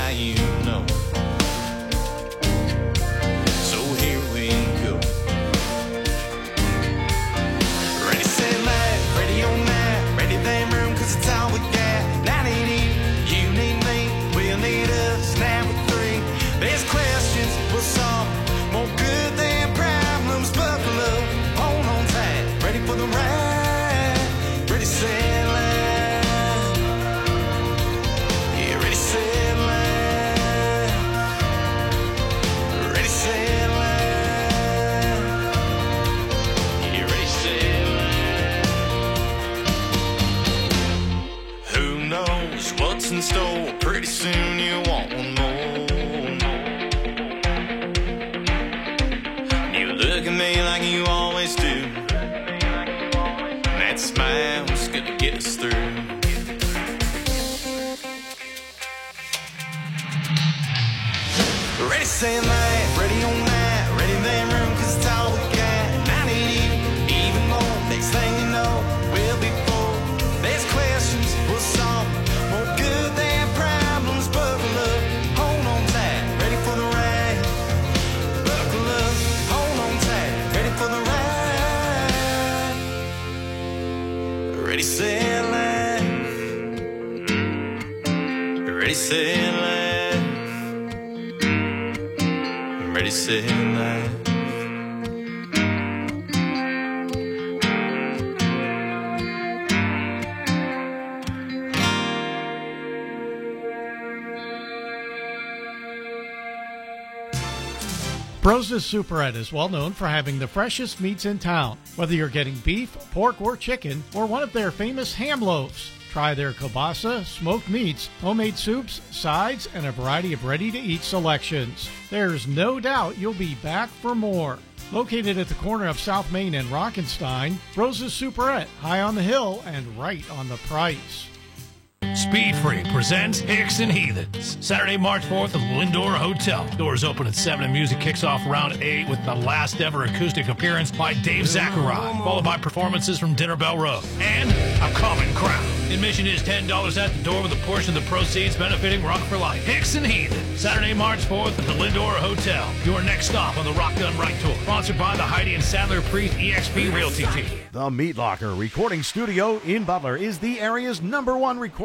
Brose's Superette is well known for having the freshest meats in town. Whether you're getting beef, pork, or chicken, or one of their famous ham loaves, try their kielbasa, smoked meats, homemade soups, sides, and a variety of ready to eat selections. There's no doubt you'll be back for more. Located at the corner of South Main and Rockenstein, Brose's Superette, high on the hill and right on the price. Speed Freak presents Hicks and Heathens. Saturday, March 4th at the Lindor Hotel. Doors open at 7 and music kicks off around 8 with the last ever acoustic appearance by Dave Zachariah, followed by performances from Dinner Bell Road and a common crowd. Admission is $10 at the door with a portion of the proceeds benefiting Rock for Life. Hicks and Heathen. Saturday, March 4th at the Lindor Hotel. Your next stop on the Rock Gun Right Tour. Sponsored by the Heidi and Sadler Priest EXP Realty Team. The Meat Locker Recording Studio in Butler is the area's number one recording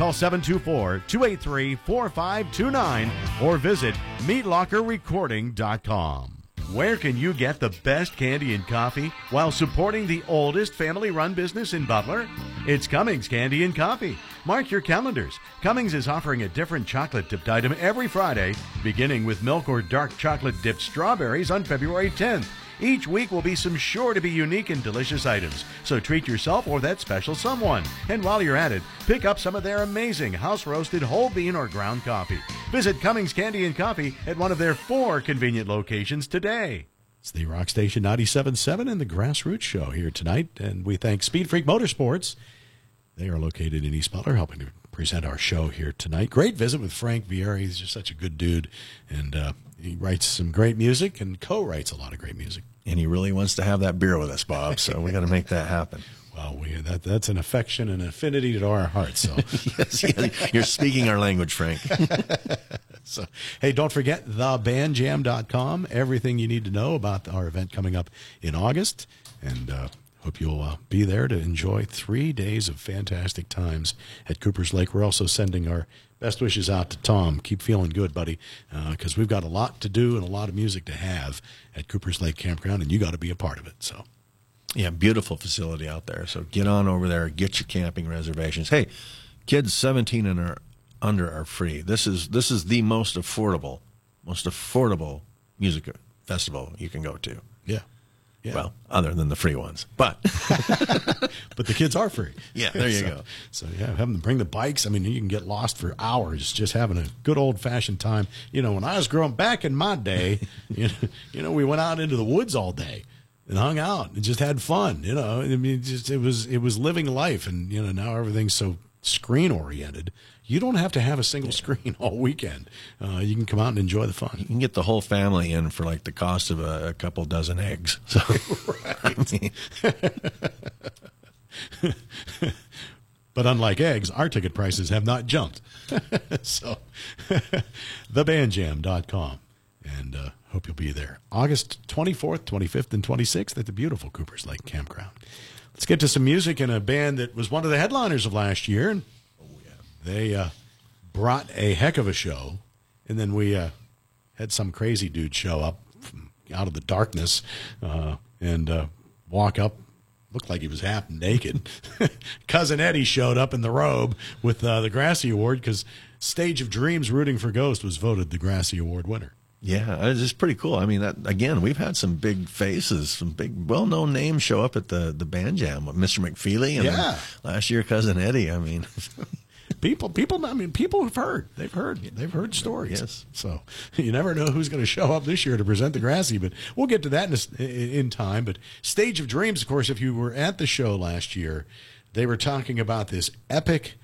Call 724 283 4529 or visit meatlockerrecording.com. Where can you get the best candy and coffee while supporting the oldest family run business in Butler? It's Cummings Candy and Coffee. Mark your calendars. Cummings is offering a different chocolate dipped item every Friday, beginning with milk or dark chocolate dipped strawberries on February 10th. Each week will be some sure to be unique and delicious items, so treat yourself or that special someone. And while you're at it, pick up some of their amazing house roasted whole bean or ground coffee. Visit Cummings Candy and Coffee at one of their four convenient locations today. It's the Rock Station 97.7 and the Grassroots Show here tonight. And we thank Speed Freak Motorsports. They are located in East Butler, helping to present our show here tonight. Great visit with Frank Vieira. He's just such a good dude. And uh, he writes some great music and co writes a lot of great music. And he really wants to have that beer with us, Bob. So we got to make that happen. Well, we, that, that's an affection and affinity to our hearts. So. yes, yes, you're speaking our language, Frank. so, hey, don't forget thebandjam.com. Everything you need to know about our event coming up in August. And uh, hope you'll uh, be there to enjoy three days of fantastic times at Cooper's Lake. We're also sending our best wishes out to Tom. Keep feeling good, buddy, because uh, we've got a lot to do and a lot of music to have at Cooper's Lake Campground, and you got to be a part of it. So. Yeah, beautiful facility out there. So get on over there, get your camping reservations. Hey, kids 17 and are under are free. This is this is the most affordable, most affordable music festival you can go to. Yeah. Yeah. Well, other than the free ones, but but the kids are free. Yeah, there you so, go. So yeah, having them bring the bikes. I mean, you can get lost for hours just having a good old fashioned time. You know, when I was growing back in my day, you know, you know, we went out into the woods all day and hung out and just had fun. You know, I mean, just it was it was living life, and you know now everything's so screen oriented. You don't have to have a single screen all weekend. Uh, you can come out and enjoy the fun. You can get the whole family in for like the cost of a, a couple dozen eggs. So, right. but unlike eggs, our ticket prices have not jumped. so, thebandjam.com. And uh, hope you'll be there. August 24th, 25th, and 26th at the beautiful Cooper's Lake Campground. Let's get to some music and a band that was one of the headliners of last year. And. They uh, brought a heck of a show. And then we uh, had some crazy dude show up from out of the darkness uh, and uh, walk up looked like he was half naked. Cousin Eddie showed up in the robe with uh, the Grassy Award because Stage of Dreams Rooting for Ghost was voted the Grassy Award winner. Yeah, it's pretty cool. I mean, that again, we've had some big faces, some big, well-known names show up at the the band jam. Mr. McFeely, and Yeah. last year, cousin Eddie. I mean, People, people, I mean, people have heard. They've heard. They've heard stories. Yes. So you never know who's going to show up this year to present the Grassy, but we'll get to that in, in time. But Stage of Dreams, of course, if you were at the show last year, they were talking about this epic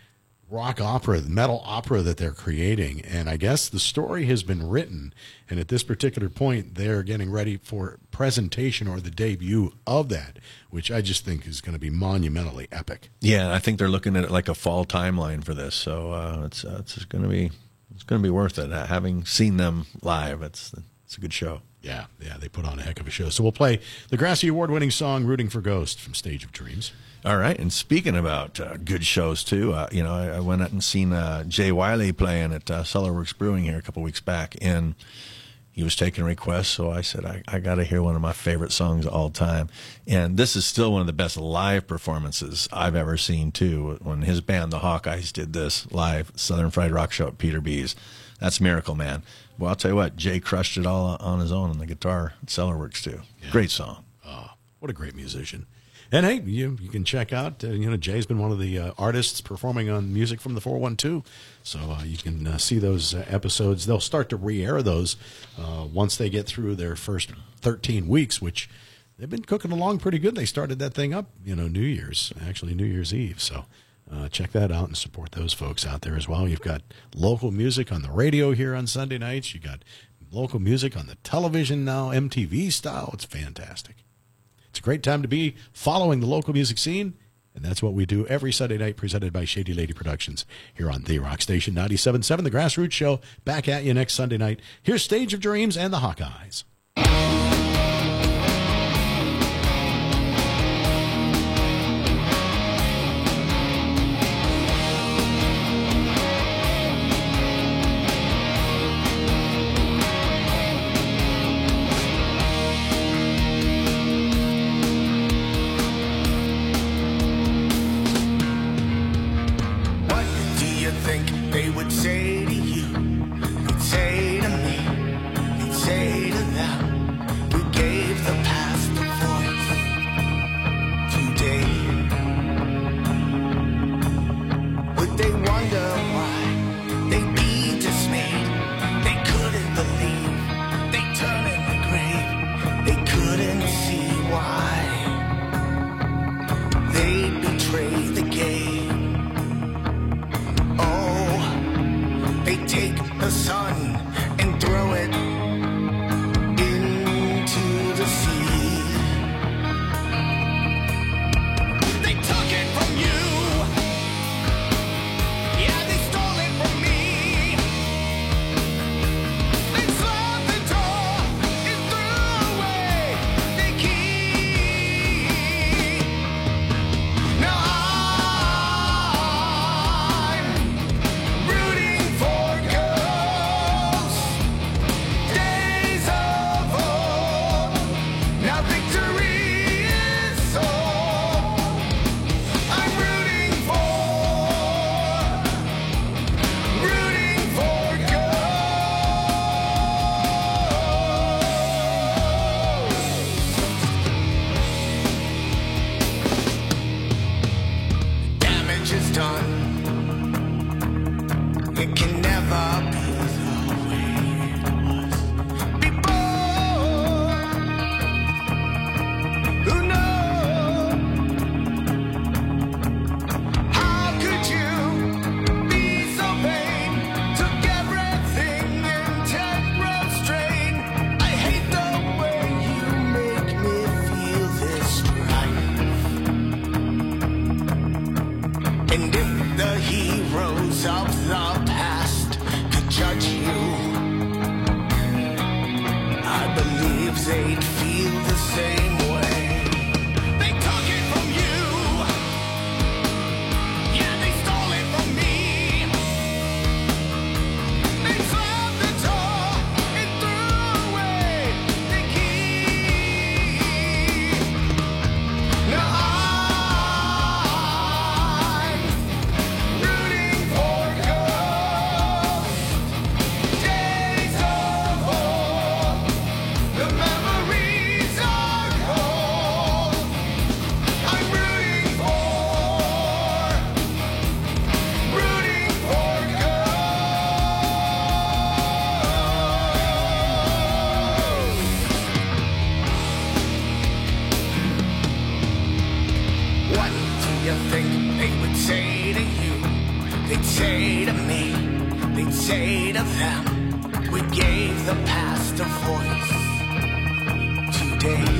rock opera, the metal opera that they're creating. And I guess the story has been written. And at this particular point, they're getting ready for presentation or the debut of that, which I just think is going to be monumentally epic. yeah, I think they're looking at it like a fall timeline for this. So uh, it's uh, it's going to be it's going to be worth it. Uh, having seen them live, it's it's a good show. Yeah, yeah, they put on a heck of a show. So we'll play the Grassy Award winning song Rooting for Ghost from Stage of Dreams. All right, and speaking about uh, good shows too, uh, you know, I, I went out and seen uh, Jay Wiley playing at uh, Cellarworks Brewing here a couple weeks back, and he was taking requests, so I said I, I got to hear one of my favorite songs of all time, and this is still one of the best live performances I've ever seen too. When his band, the Hawkeyes, did this live Southern Fried Rock Show at Peter B's, that's Miracle Man. Well, I'll tell you what, Jay crushed it all on his own on the guitar at Cellarworks too. Great song. Oh, what a great musician. And hey, you you can check out. Uh, you know, Jay's been one of the uh, artists performing on music from the 412. So uh, you can uh, see those uh, episodes. They'll start to re air those uh, once they get through their first 13 weeks, which they've been cooking along pretty good. They started that thing up, you know, New Year's, actually, New Year's Eve. So uh, check that out and support those folks out there as well. You've got local music on the radio here on Sunday nights. You got local music on the television now, MTV style. It's fantastic. It's a great time to be following the local music scene, and that's what we do every Sunday night, presented by Shady Lady Productions here on The Rock Station 97.7, The Grassroots Show. Back at you next Sunday night. Here's Stage of Dreams and the Hawkeyes. Think they would say to them, we gave the past a voice today.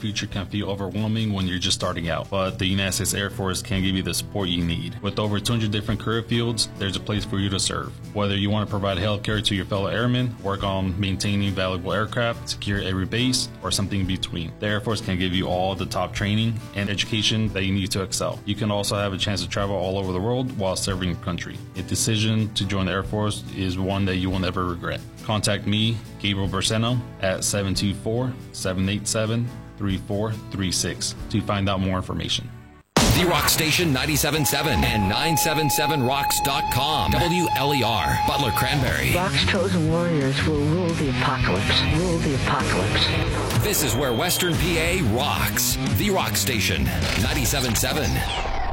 Future can feel overwhelming when you're just starting out, but the United States Air Force can give you the support you need. With over 200 different career fields, there's a place for you to serve. Whether you want to provide health care to your fellow airmen, work on maintaining valuable aircraft, secure every base, or something in between, the Air Force can give you all the top training and education that you need to excel. You can also have a chance to travel all over the world while serving your country. A decision to join the Air Force is one that you will never regret. Contact me, Gabriel Berseno, at 724 787 3436 to find out more information. The Rock Station 97.7 and 977rocks.com. WLER, E Butler Cranberry. Rock's chosen warriors will rule the apocalypse. Rule the apocalypse. This is where Western PA rocks. The Rock Station 97.7.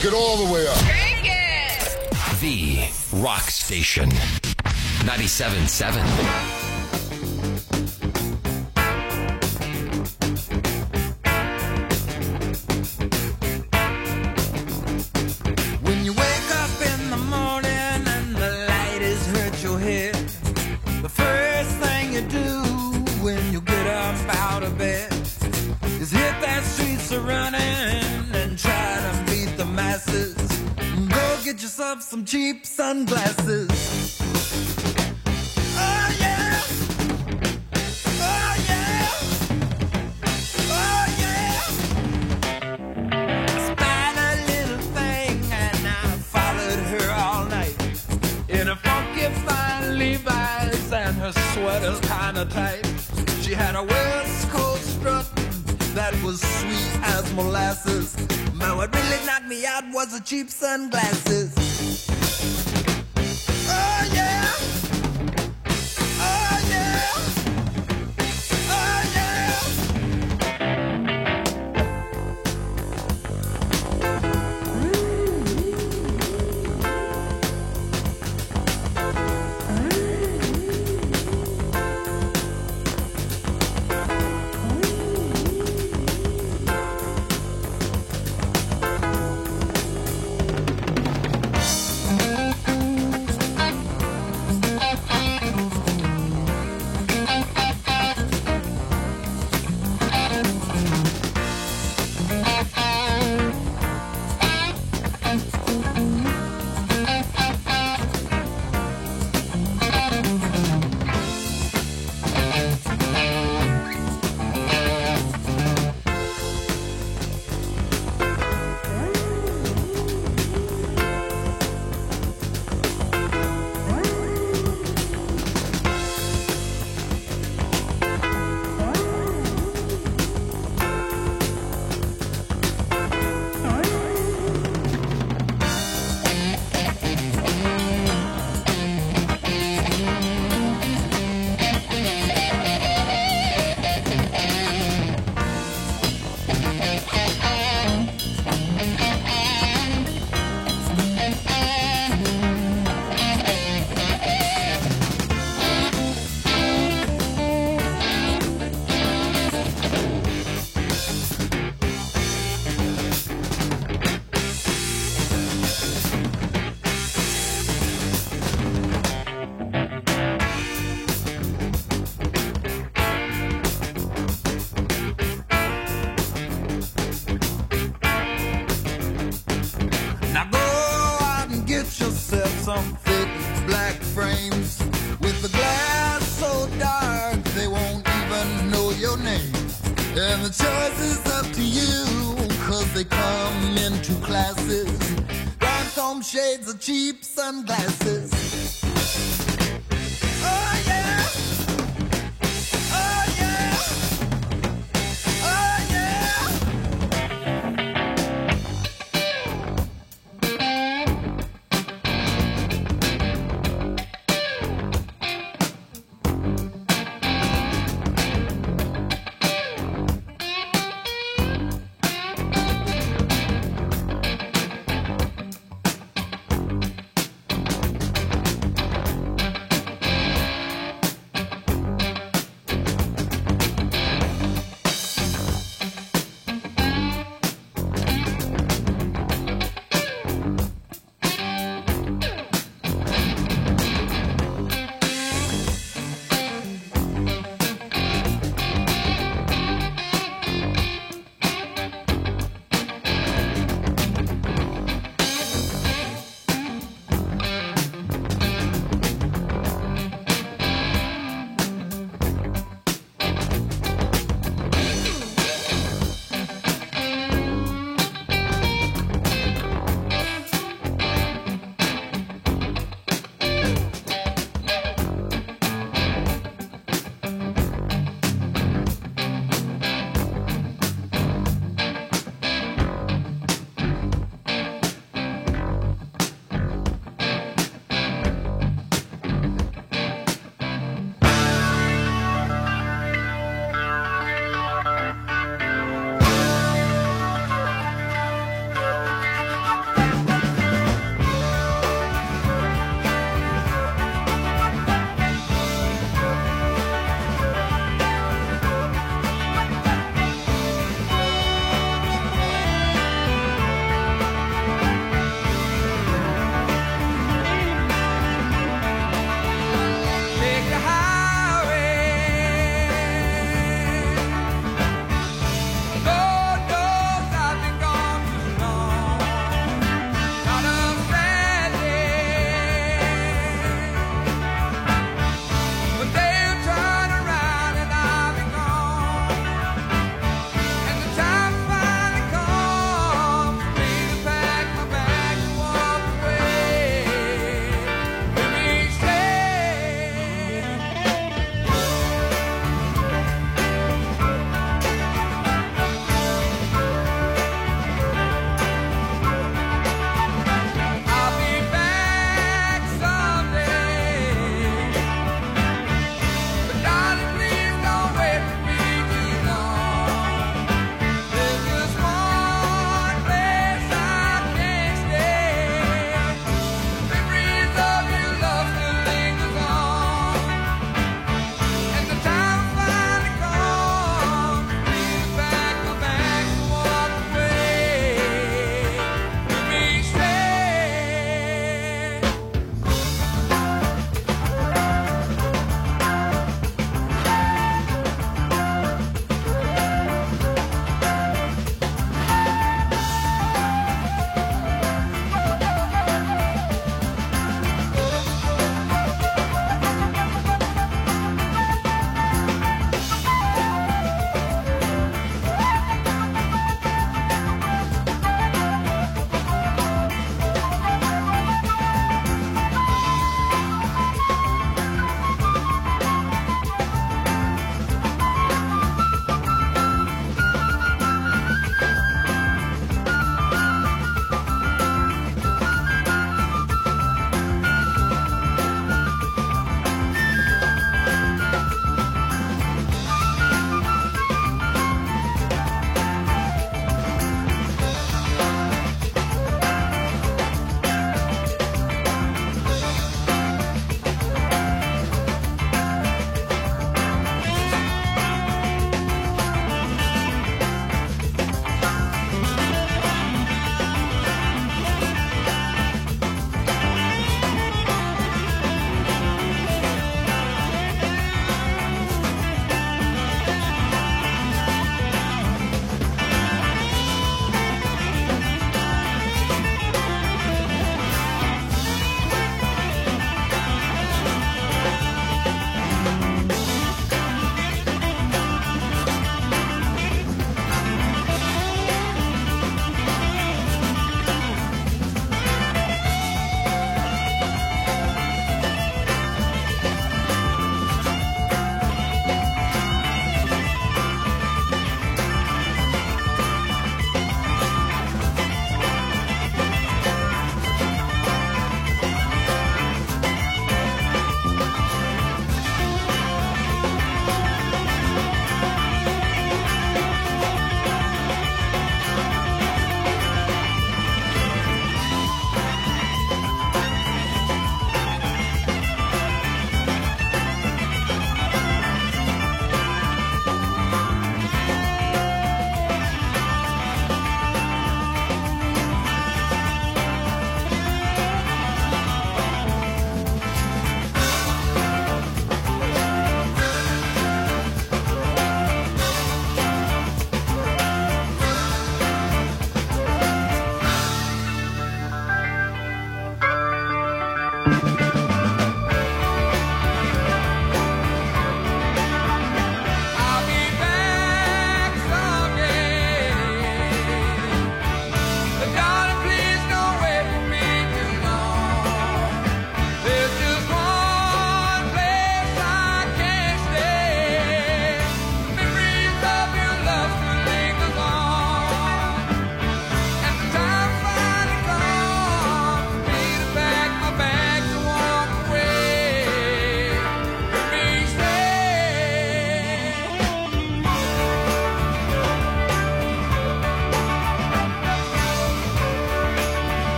Crank it all the way up. Crank it! The Rock Station. 97.7. her sweater's kinda tight. She had a West Coast strut that was sweet as molasses. Now what really knocked me out was the cheap sunglasses.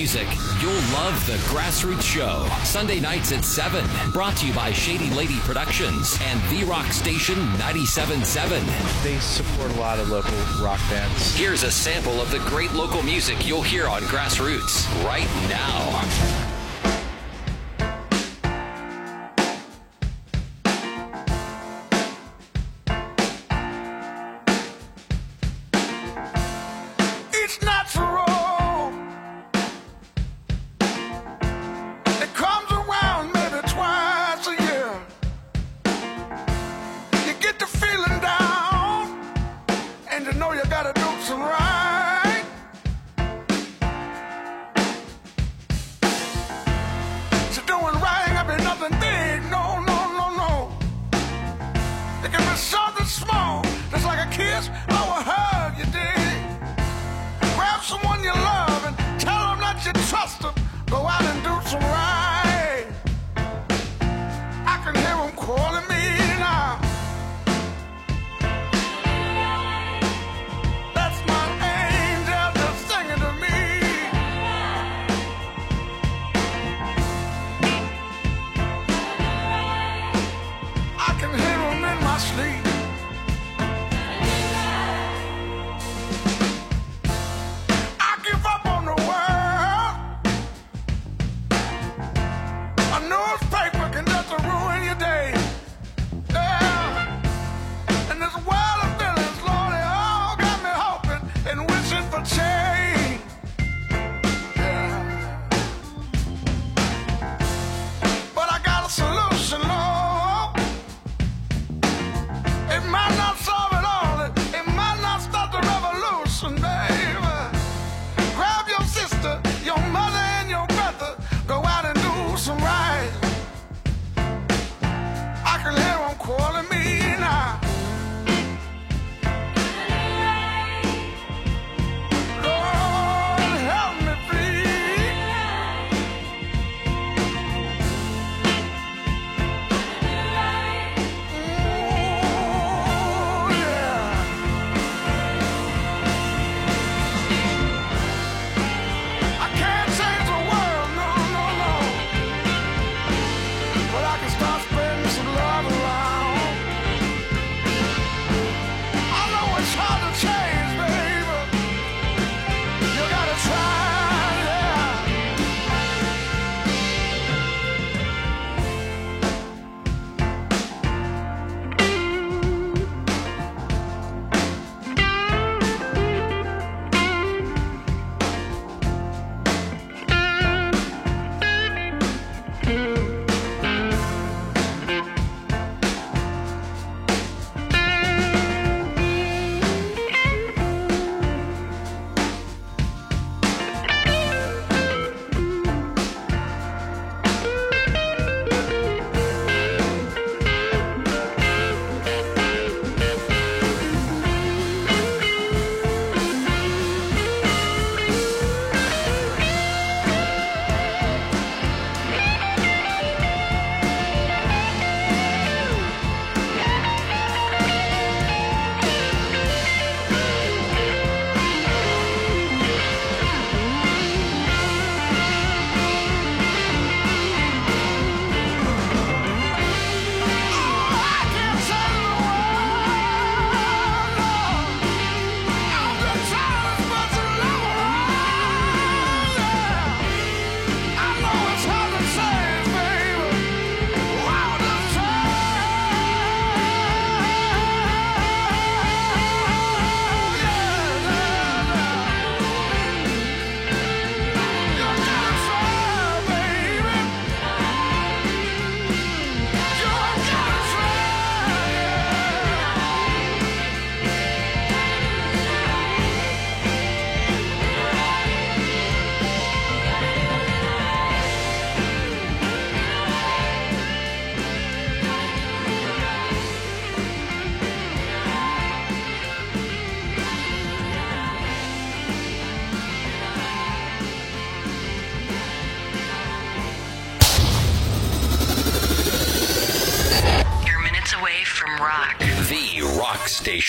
music, you'll love The Grassroots Show. Sunday nights at 7. Brought to you by Shady Lady Productions and The Rock Station 97.7. They support a lot of local rock bands. Here's a sample of the great local music you'll hear on Grassroots right now.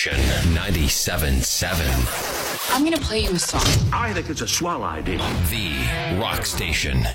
Rock Station 97.7. I'm gonna play you a song. I think it's a swell idea. The Rock Station